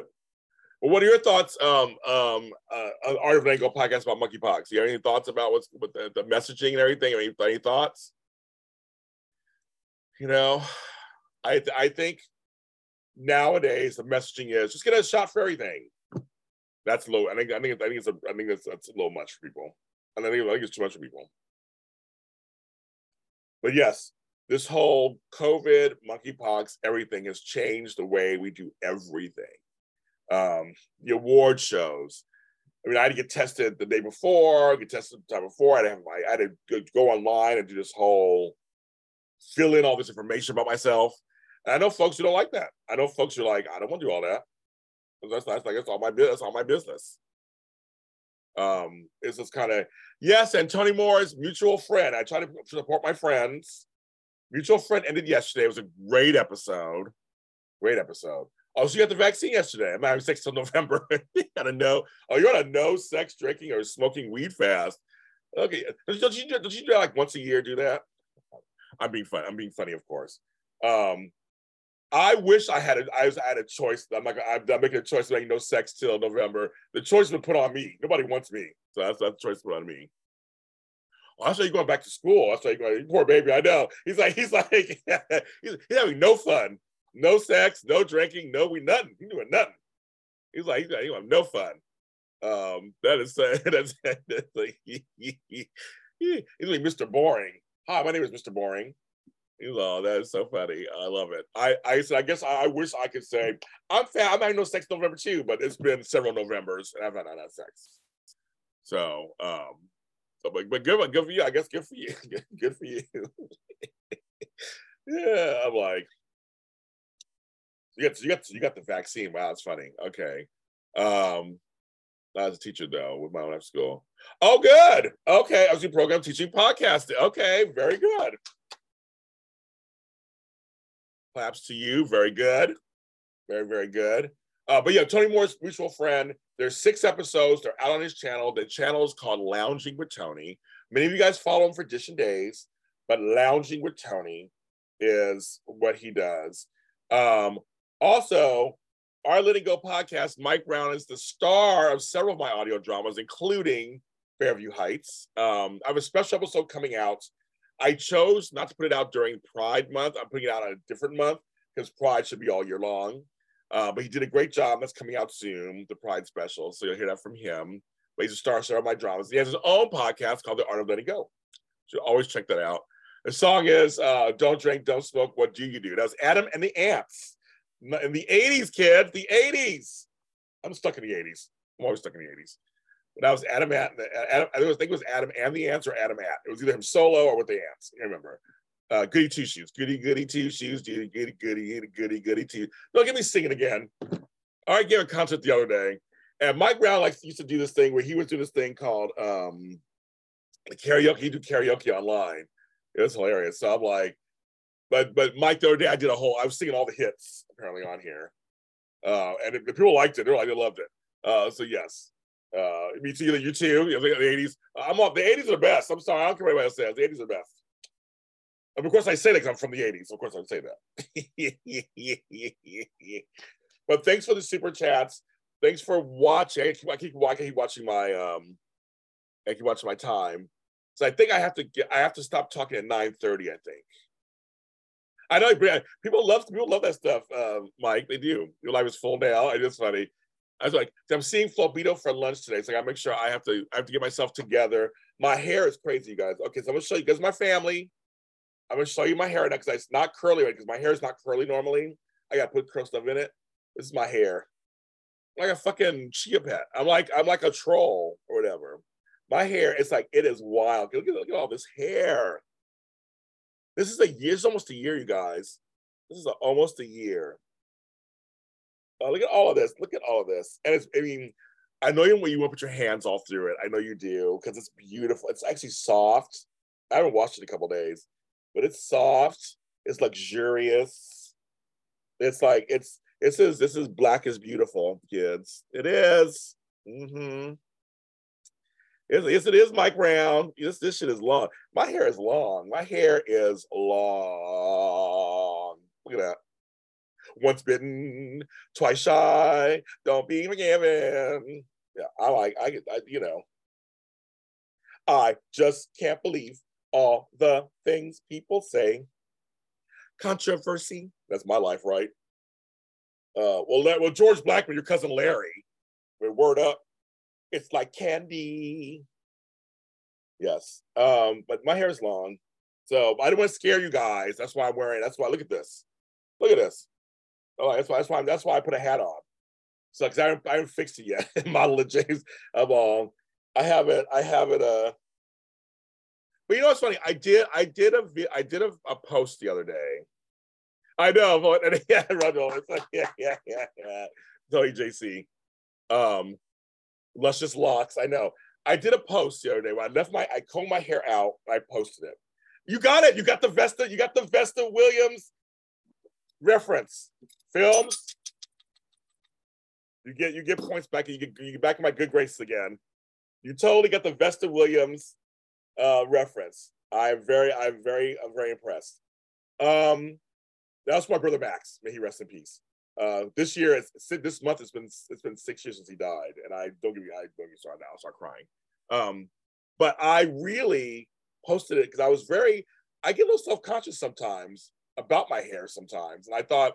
Well, what are your thoughts? Um, um, uh, on Art of Nango podcast about monkeypox. You have any thoughts about what's with the, the messaging and everything? Any, any thoughts? You know, I I think nowadays the messaging is just get a shot for everything. That's low. I think I think I think it's a I think that's that's a little much for people. And I think, I think it's too much for people. But yes, this whole COVID, monkeypox, everything has changed the way we do everything. Um, the award shows. I mean, I had to get tested the day before, get tested the time before. I had to, I had to go online and do this whole fill in all this information about myself. And I know folks who don't like that. I know folks who are like, I don't want to do all that. That's, that's like it's all my business. all my business. Um, it's just kind of yes. And Tony Moore's mutual friend. I try to support my friends. Mutual friend ended yesterday. It was a great episode. Great episode. Oh, so you got the vaccine yesterday. I'm having sex till November. you gotta know. Oh, you're on a no sex drinking or smoking weed fast. Okay. Don't you, don't you do like once a year do that? I'm being funny. I'm being funny, of course. Um, I wish I had a, I was had a choice. I'm like I'm, I'm making a choice make no sex till November. The choice was put on me. Nobody wants me, so that's that's the choice put on me. Well, I saw you going back to school. I saw you going, poor baby. I know. He's like he's like he's, he's having no fun, no sex, no drinking, no we nothing. He's doing nothing. He's like he's like he have no fun. Um, that is that's, that's like he, he, he, he's like Mr. Boring. Hi, my name is Mr. Boring. You know, that is so funny. I love it. I I, said I guess I, I wish I could say I'm fat. I'm having no sex November too, but it's been several Novembers and I've not had sex. So um so but, but good good for you. I guess good for you. good for you. yeah, I'm like you got you got you got the vaccine. Wow, it's funny. Okay. Um I was a teacher though with my own school. Oh, good. Okay, I was in program teaching podcasting. Okay, very good. Claps to you. Very good. Very, very good. Uh, but yeah, Tony Moore's mutual friend. There's six episodes. They're out on his channel. The channel is called Lounging with Tony. Many of you guys follow him for Dish and Days, but Lounging with Tony is what he does. Um, also, our Letting Go podcast, Mike Brown is the star of several of my audio dramas, including Fairview Heights. Um, I have a special episode coming out I chose not to put it out during Pride Month. I'm putting it out on a different month because Pride should be all year long. Uh, but he did a great job. That's coming out soon, the Pride special. So you'll hear that from him. But he's a star star of my dramas. He has his own podcast called The Art of Letting Go. So always check that out. The song is uh, Don't Drink, Don't Smoke, What Do You Do? That was Adam and the Ants. In the 80s, kids, the 80s. I'm stuck in the 80s. I'm always stuck in the 80s. That was Adam at Adam, I think it was Adam and the ants or Adam at. It was either him solo or with the ants. I remember. Uh, goody two shoes, goody goody two shoes, goody goody goody goody goody two. Don't get me singing again. I gave a concert the other day, and Mike Brown like used to do this thing where he would do this thing called um karaoke. He do karaoke online. It was hilarious. So I'm like, but but Mike the other day I did a whole. I was singing all the hits apparently on here, uh, and if people liked it, they're like they loved it. Uh, so yes, uh, me too. You too. You know, the eighties. I'm on the eighties are the best. I'm sorry, I don't care what anybody says. The eighties are the best. And of course, I say that I'm from the eighties. Of course, I say that. but thanks for the super chats. Thanks for watching. I keep, I keep, I keep watching my um, I keep watching my time. So I think I have to get. I have to stop talking at nine thirty. I think. I know people love people love that stuff, uh, Mike. They do. Your life is full now. It is funny. I was like, I'm seeing Flobito for lunch today, so I gotta make sure I have to. I have to get myself together. My hair is crazy, you guys. Okay, so I'm gonna show you guys my family. I'm gonna show you my hair because it's not curly right because my hair is not curly normally. I gotta put curl stuff in it. This is my hair, like a fucking chia pet. I'm like I'm like a troll or whatever. My hair, it's like it is wild. Look at, look at all this hair. This is a year. It's almost a year, you guys. This is a, almost a year. Uh, look at all of this. Look at all of this. And it's, I mean, I know you you want to put your hands all through it. I know you do because it's beautiful. It's actually soft. I haven't washed it in a couple days, but it's soft. It's luxurious. It's like it's this is this is black is beautiful, kids. It is. Mm-hmm. Yes, yes, it is, Mike Brown. This this shit is long. My hair is long. My hair is long. Look at that. Once bitten, twice shy. Don't be forgiven. Yeah, I like. I, I you know. I just can't believe all the things people say. Controversy. That's my life, right? Uh, well, that, well, George Blackman, your cousin Larry, word up it's like candy. Yes. Um, but my hair is long. So I don't want to scare you guys. That's why I'm wearing. That's why look at this. Look at this. Oh, that's why that's why that's why I put a hat on. So because I haven't, I haven't fixed it yet. Model of James I'm um I have it, I have it uh but you know what's funny? I did I did a I did a, a post the other day. I know, but yeah, Rundle. It's like, yeah, yeah, yeah, yeah. Tony JC. Um, luscious locks. I know. I did a post the other day when I left my, I combed my hair out. I posted it. You got it. You got the Vesta. You got the Vesta Williams reference films. You get you get points back. You get you get back in my good graces again. You totally got the Vesta Williams uh, reference. I'm very I'm very I'm very impressed. Um, that's my brother Max. May he rest in peace. Uh, this year, this month, it's been it's been six years since he died, and I don't give me I don't get started now. I'll start crying. Um, but I really posted it because I was very I get a little self conscious sometimes about my hair sometimes, and I thought.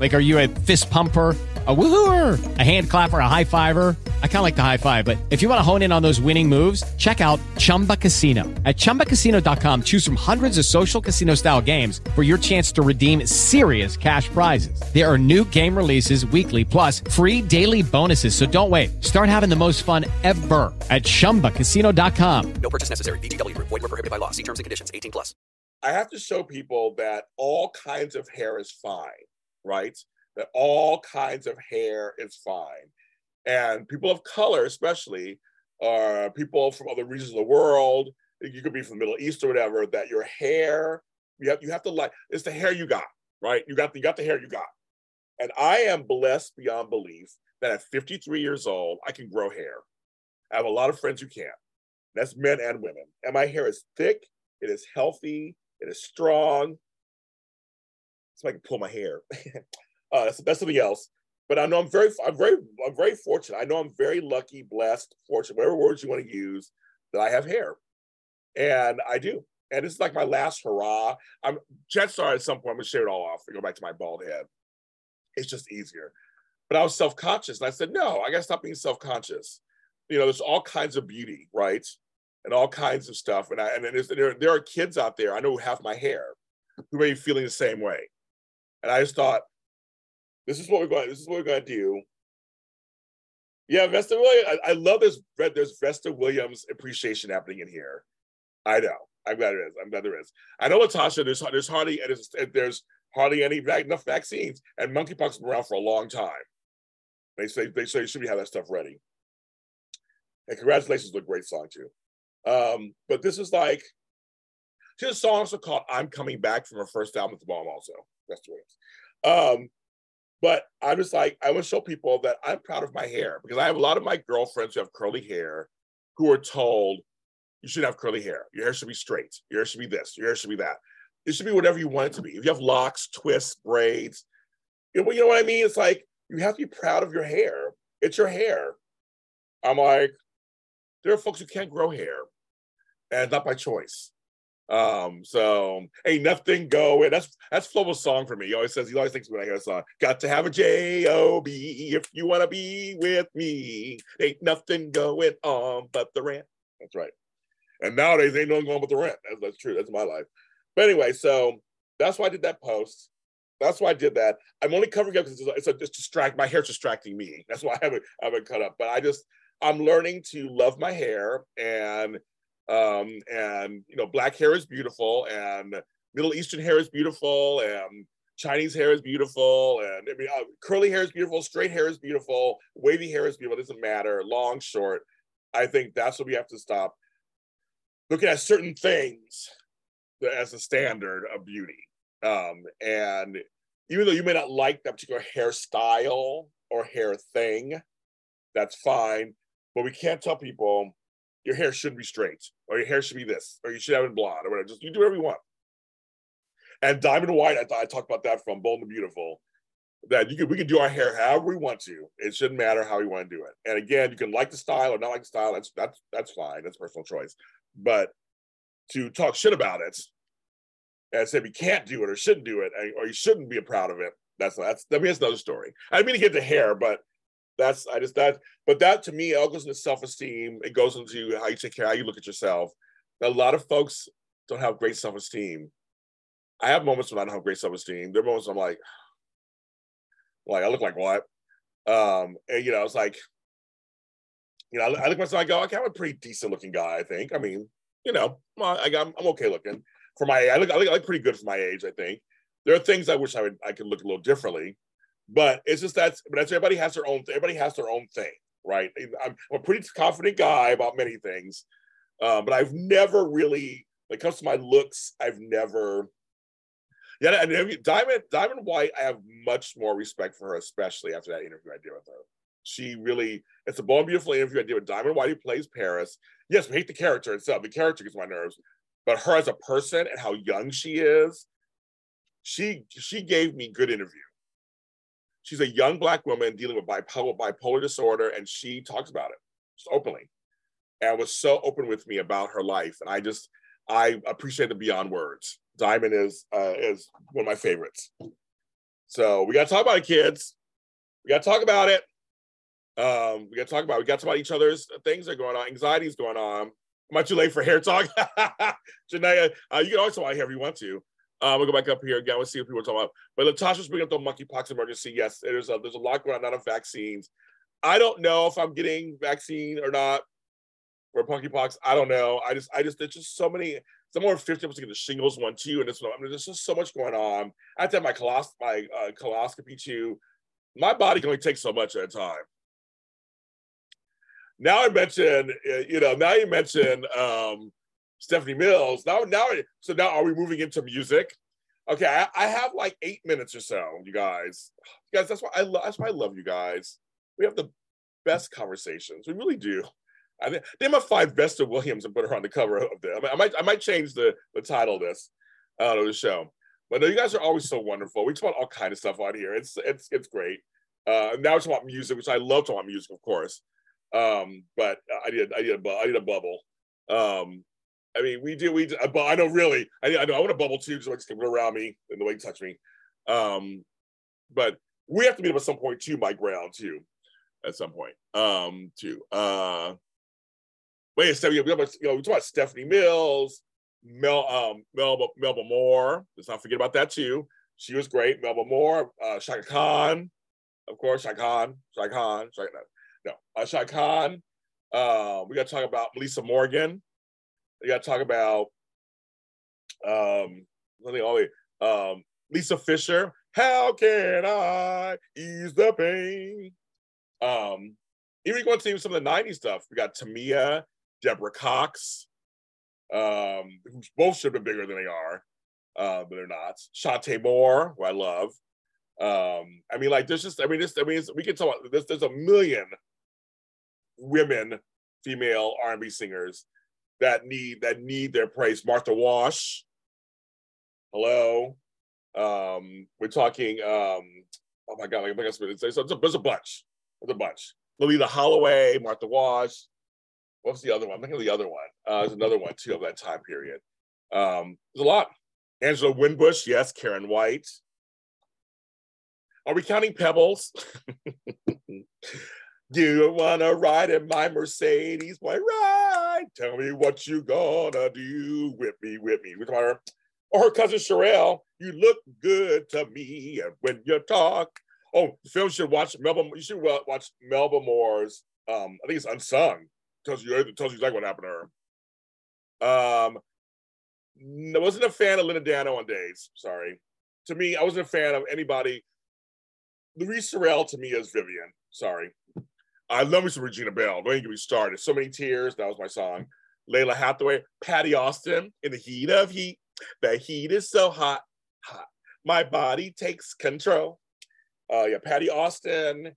Like, are you a fist pumper? A woohooer, a hand clapper, a high fiver. I kind of like the high five, but if you want to hone in on those winning moves, check out Chumba Casino. At ChumbaCasino.com, choose from hundreds of social casino style games for your chance to redeem serious cash prizes. There are new game releases weekly, plus free daily bonuses. So don't wait. Start having the most fun ever at ChumbaCasino.com. No purchase necessary. VGW Group. Void were prohibited by law. See terms and conditions. 18 plus. I have to show people that all kinds of hair is fine, right? That all kinds of hair is fine. And people of color, especially, are people from other regions of the world. You could be from the Middle East or whatever, that your hair, you have, you have to like, it's the hair you got, right? You got, the, you got the hair you got. And I am blessed beyond belief that at 53 years old, I can grow hair. I have a lot of friends who can't. That's men and women. And my hair is thick, it is healthy, it is strong. So I can pull my hair. uh, that's, something else. But I know I'm very, I'm very, I'm very fortunate. I know I'm very lucky, blessed, fortunate, whatever words you want to use, that I have hair, and I do. And this is like my last hurrah. I'm are at some point I'm gonna shave it all off and go back to my bald head. It's just easier. But I was self-conscious, and I said, no, I gotta stop being self-conscious. You know, there's all kinds of beauty, right? And all kinds of stuff. And I and there, there are kids out there I know who have my hair who may be feeling the same way. And I just thought, this is what we're going. This is what we're going to do. Yeah, Vesta Williams. I, I love this. There's Vesta Williams appreciation happening in here. I know. I'm glad there is. I'm glad there is. I know, Latasha. There's there's hardly there's, there's hardly any enough vaccines, and monkeypox has been around for a long time. They say they say you should have that stuff ready. And congratulations, a great song too. Um, but this is like his songs are called "I'm Coming Back" from her first album at the bomb. Also, Williams. Um, but I'm just like, I want to show people that I'm proud of my hair because I have a lot of my girlfriends who have curly hair who are told you should have curly hair. Your hair should be straight. Your hair should be this. Your hair should be that. It should be whatever you want it to be. If you have locks, twists, braids, you know, you know what I mean? It's like you have to be proud of your hair. It's your hair. I'm like, there are folks who can't grow hair, and not by choice. Um, so ain't nothing going. That's that's Flo's song for me. He always says he always thinks when I hear a song, got to have a J-O-B if you wanna be with me. Ain't nothing going on but the rent. That's right. And nowadays ain't nothing going but the rent. That's, that's true. That's my life. But anyway, so that's why I did that post. That's why I did that. I'm only covering up because it's, a, it's distract. My hair's distracting me. That's why I haven't I haven't cut up. But I just I'm learning to love my hair and um, and you know, black hair is beautiful, and Middle Eastern hair is beautiful, and Chinese hair is beautiful, and I mean, uh, curly hair is beautiful, straight hair is beautiful, wavy hair is beautiful. It doesn't matter, long, short. I think that's what we have to stop looking at certain things as a standard of beauty. Um, and even though you may not like that particular hairstyle or hair thing, that's fine. But we can't tell people your hair should be straight, or your hair should be this, or you should have it blonde, or whatever. Just you do whatever you want. And diamond white, I I talked about that from Bold and Beautiful. That you can we can do our hair however we want to. It shouldn't matter how we want to do it. And again, you can like the style or not like the style. That's that's that's fine. That's personal choice. But to talk shit about it and say we can't do it or shouldn't do it or you shouldn't be proud of it. That's that's that's another story. I didn't mean to get to hair, but that's I just that, but that to me, it all goes into self-esteem. It goes into how you take care, how you look at yourself. A lot of folks don't have great self-esteem. I have moments when I don't have great self-esteem. There are moments I'm like, like I look like what? Um, and you know, it's like, you know, I, look at myself, I go, okay, I'm a pretty decent looking guy, I think. I mean, you know, I, I'm, I'm okay looking for my I look, I look I look pretty good for my age, I think. There are things I wish I would I could look a little differently. But it's just that, but that's everybody has their own. Everybody has their own thing, right? I'm, I'm a pretty confident guy about many things, uh, but I've never really, when it comes to my looks, I've never. Yeah, and Diamond Diamond White, I have much more respect for her, especially after that interview I did with her. She really, it's a bold, beautiful interview I did with Diamond White, who plays Paris. Yes, we hate the character itself. The character gets my nerves, but her as a person and how young she is, she she gave me good interview she's a young black woman dealing with bipolar bipolar disorder, and she talks about it just openly, and was so open with me about her life. And I just I appreciate it beyond words. Diamond is uh, is one of my favorites. So we got to talk about it, kids. We got to talk about it. Um, we got to talk about. It. We got to talk about each other's things that are going on. Anxiety is going on. Am I too late for hair talk? Janaea, uh, you can always talk about hair if you want to. Uh, we'll go back up here again. We'll see what people are talking about. But Latasha's bringing up the monkeypox emergency. Yes, there's a, there's a lot going on, of vaccines. I don't know if I'm getting vaccine or not for monkeypox. I don't know. I just, I just, there's just so many. Some more 50 to get the shingles one too, and this. I mean, there's just so much going on. I have to have my colos- my uh, coloscopy too. My body can only take so much at a time. Now I mentioned, uh, you know, now you mentioned um, Stephanie Mills. Now, now, so now are we moving into music? Okay, I, I have like eight minutes or so, you guys. You guys, that's why I love. That's why I love you guys. We have the best conversations. We really do. I think they might find Vesta Williams and put her on the cover of the. I, might I might change the the title of this uh, of the show. But no, you guys are always so wonderful. We talk about all kind of stuff on here. It's it's it's great. Uh, now it's about music, which I love talking about music, of course. Um, but I did I did a, I did a bubble. Um, I mean, we do we. do- But I know really. I, I know I want a bubble too, just can put around me and the way you touch me. Um, but we have to meet up at some point too, Mike Brown too, at some point. Um, too. Uh, wait, about you know we talk about Stephanie Mills, Mel um Melba Melba Moore. Let's not forget about that too. She was great. Melba Moore, uh, Chaka Khan, of course, Chaka Khan, Chaka Khan, Chaka, no, uh, Chaka Khan. Uh, we got to talk about Meli'sa Morgan. We got to talk about um all the um Lisa Fischer. How can I ease the pain? Um, even going to some of the 90s stuff. We got Tamia, Deborah Cox, um, who both should have been bigger than they are, uh, but they're not. Chanté Moore, who I love. Um, I mean, like there's just, I mean, this, I mean, we can talk about this. There's a million women, female R&B singers that need that need their praise. Martha Wash, hello. Um, we're talking. Um, oh my god, like, I guess it's, it's, it's a, there's a bunch. There's a bunch. Loleatta Holloway, Martha Wash. What's the other one? I'm thinking of the other one. Uh, there's another one too of that time period. Um, there's a lot. Angela Winbush, yes. Karyn White. Are we counting pebbles? Do you wanna ride in my Mercedes? Why ride? Tell me what you gonna do. Whip me, whip me. Or her cousin Cherrelle. You look good to me, and when you talk. Oh, the film should watch Melba. You should watch Melba Moore's. Um, I think it's unsung. Tells you tells you exactly what happened to her. Um, I wasn't a fan of Linda Dano on days. Sorry. To me, I wasn't a fan of anybody. Louise Sorel to me is Vivian. Sorry. I love me some Regina Belle. Don't even get me started. So many tears. That was my song. Lalah Hathaway, Patti Austin, in the heat of heat. The heat is so hot, hot. My body takes control. Uh, yeah, Patti Austin.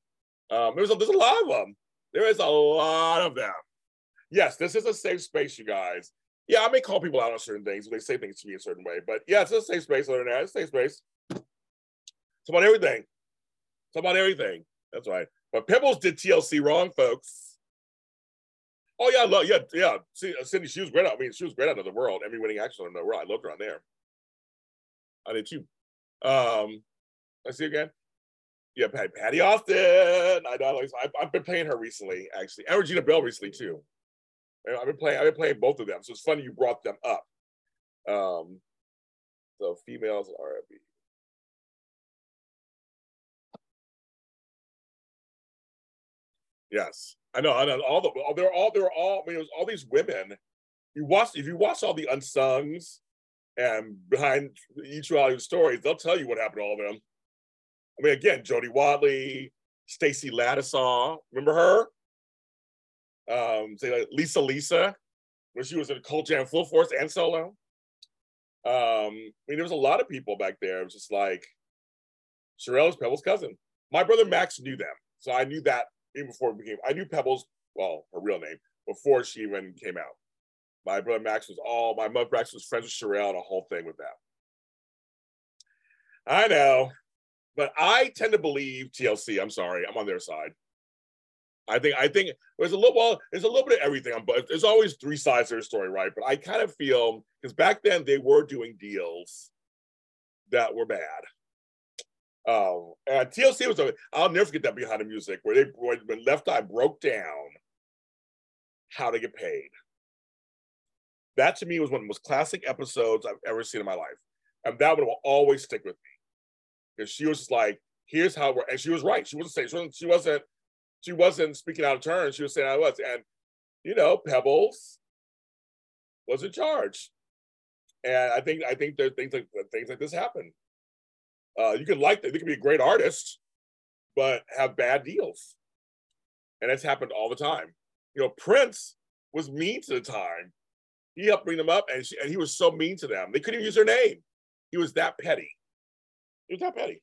Um, there's a, there's a lot of them. There is a lot of them. Yes, this is a safe space, you guys. Yeah, I may call people out on certain things when they say things to me a certain way, but yeah, it's a safe space. Other than that, it's a safe space. It's about everything. It's about everything. That's right. But Pebbles did TLC wrong, folks. Oh yeah, love yeah, yeah. See, uh, Cindy, she was great. I mean, she was great out of the world. Emmy winning actress out of the world. I loved her on there. I did too. Um, let's see again. Yeah, Patti, Austin. I know. I've, I've been playing her recently, actually, and Regina Belle recently too. I've been playing. I've been playing both of them, so it's funny you brought them up. Um, so females R&B. Yes, I know. I know. All the they're all they're all. I mean, it was all these women. You watch if you watch all the unsungs and behind each one of stories, they'll tell you what happened to all of them. I mean, again, Jody Watley, Stacy Lattisaw, remember her? Um, say like Lisa Lisa, when she was in Cult Jam Full Force and solo. Um, I mean, there was a lot of people back there. It was just like Cherrelle's Pebbles' cousin. My brother Max knew them, so I knew that even before it became. I knew Pebbles, well, her real name, before she even came out. My brother Max was all. My mother Max was friends with Cherrelle and a whole thing with that. I know, but I tend to believe TLC. I'm sorry, I'm on their side. I think I think there's a little well, there's a little bit of everything on but there's always three sides to the story, right? But I kind of feel because back then they were doing deals that were bad. Um, and TLC was a, I'll never forget that behind the music where they when Left Eye broke down how to get paid. That to me was one of the most classic episodes I've ever seen in my life. And that one will always stick with me. Because she was just like, here's how we're and she was right. She wasn't saying she wasn't she wasn't she wasn't speaking out of turn. She was saying I was. And you know, Pebbles was in charge. And I think I think there things like things like this happen. Uh, you can like that, you can be a great artist, but have bad deals. And that's happened all the time. You know, Prince was mean to the time. He helped bring them up, and, she, and he was so mean to them. They couldn't even use their name. He was that petty. He was that petty.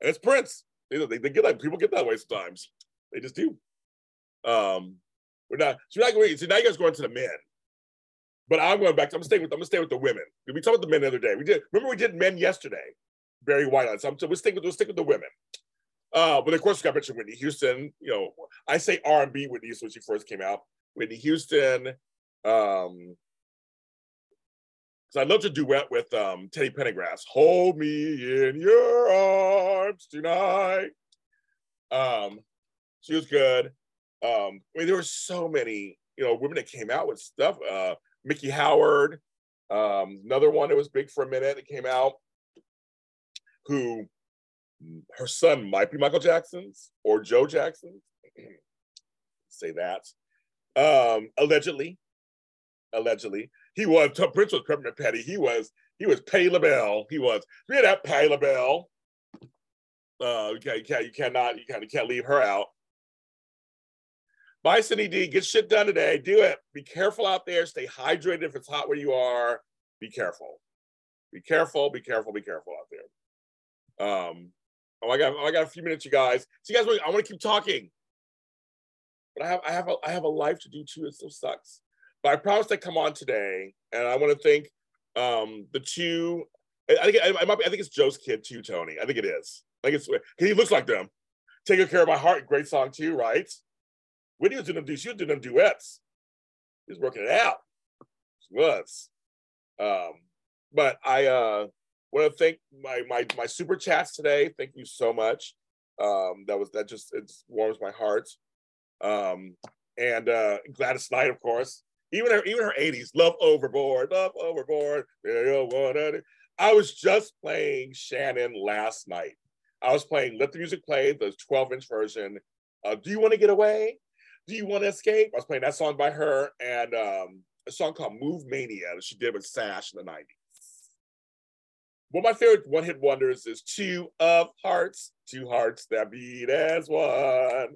And it's Prince. Know, they, they get that people get that way sometimes. They just do. Um, We're not. So, not going. So now you guys going to the men. But I'm going back. To, I'm staying with. I'm gonna stay with the women. We talked about the men the other day. We did. Remember we did men yesterday. Barry White. I'm, so we'll stick with. We'll stick with the women. Uh, but of course, we got mentioned Whitney Houston. You know, I say R&B Whitney Houston when she first came out. Whitney Houston. Um, because I love to duet with um, Teddy Pendergrass. Hold me in your arms tonight. Um, she was good. Um, I mean, there were so many, you know, women that came out with stuff. Uh, Miki Howard, um, another one that was big for a minute that came out, who her son might be Michael Jackson's or Joe Jackson's. Say that. Um, allegedly, allegedly, he was Prince was Peppermint Patty. He was he was Pay LaBelle. He was had that Pay LaBelle. Uh, you can't, you can't you cannot you can't, you can't leave her out. Bye, Cindy D. Get shit done today. Do it. Be careful out there. Stay hydrated if it's hot where you are. Be careful. Be careful. Be careful. Be careful out there. Um, oh, I got oh, I got a few minutes, you guys. So you guys, I want to keep talking, but I have I have a I have a life to do too. It still sucks. But I promised I'd come on today, and I want to thank um, the two. I think I, might be, I think it's Joe's kid too, Tony. I think it is. I think it's he looks like them. Taking care of my heart, great song too, right? Whitney was doing them, she was doing them duets. He was working it out. She was. Um, but I uh, want to thank my my my super chats today. Thank you so much. Um, that was that just it warms my heart. Um, and uh, Gladys Knight, of course even her, even her 80s, love overboard, love overboard. I was just playing Shannon last night. I was playing Let the Music Play, the 12 inch version. Uh, Do You Want to Get Away? Do You Want to Escape? I was playing that song by her and um, a song called Move Mania that she did with Sash in the 90s. Of my favorite one hit wonders is Two of Hearts, Two Hearts That Beat as One.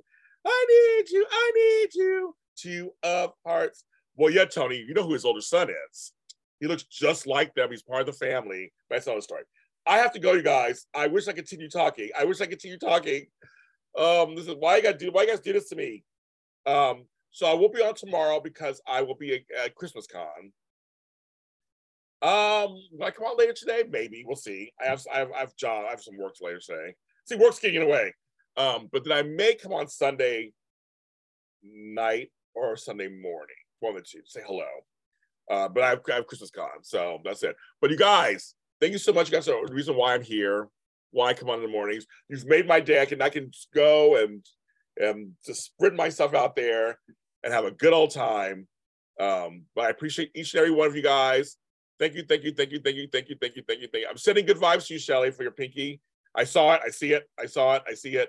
I need you, I need you, Two of Hearts. Well, yeah, Tony, you know who his older son is. He looks just like them. He's part of the family. That's another story. I have to go, you guys. I wish I continue talking. I wish I continue talking. Um, this is why you got do. Why you guys do this to me? Um, so I will be on tomorrow because I will be at, Christmas Con. Um, will I come on later today? Maybe we'll see. I have I have I have job. I have some work later today. See, work's kicking away. Um, but then I may come on Sunday night or Sunday morning wanted to say hello. Uh, but I have, I have Christmas con, so that's it. But you guys, thank you so much. You guys are the reason why I'm here, why I come on in the mornings. You've made my day. I can I can go and and just sprint myself out there and have a good old time. Um, but I appreciate each and every one of you guys. Thank you, thank you, thank you, thank you, thank you, thank you, thank you, thank you. I'm sending good vibes to you, Shelly, for your pinky. I saw it, I see it, I saw it, I see it.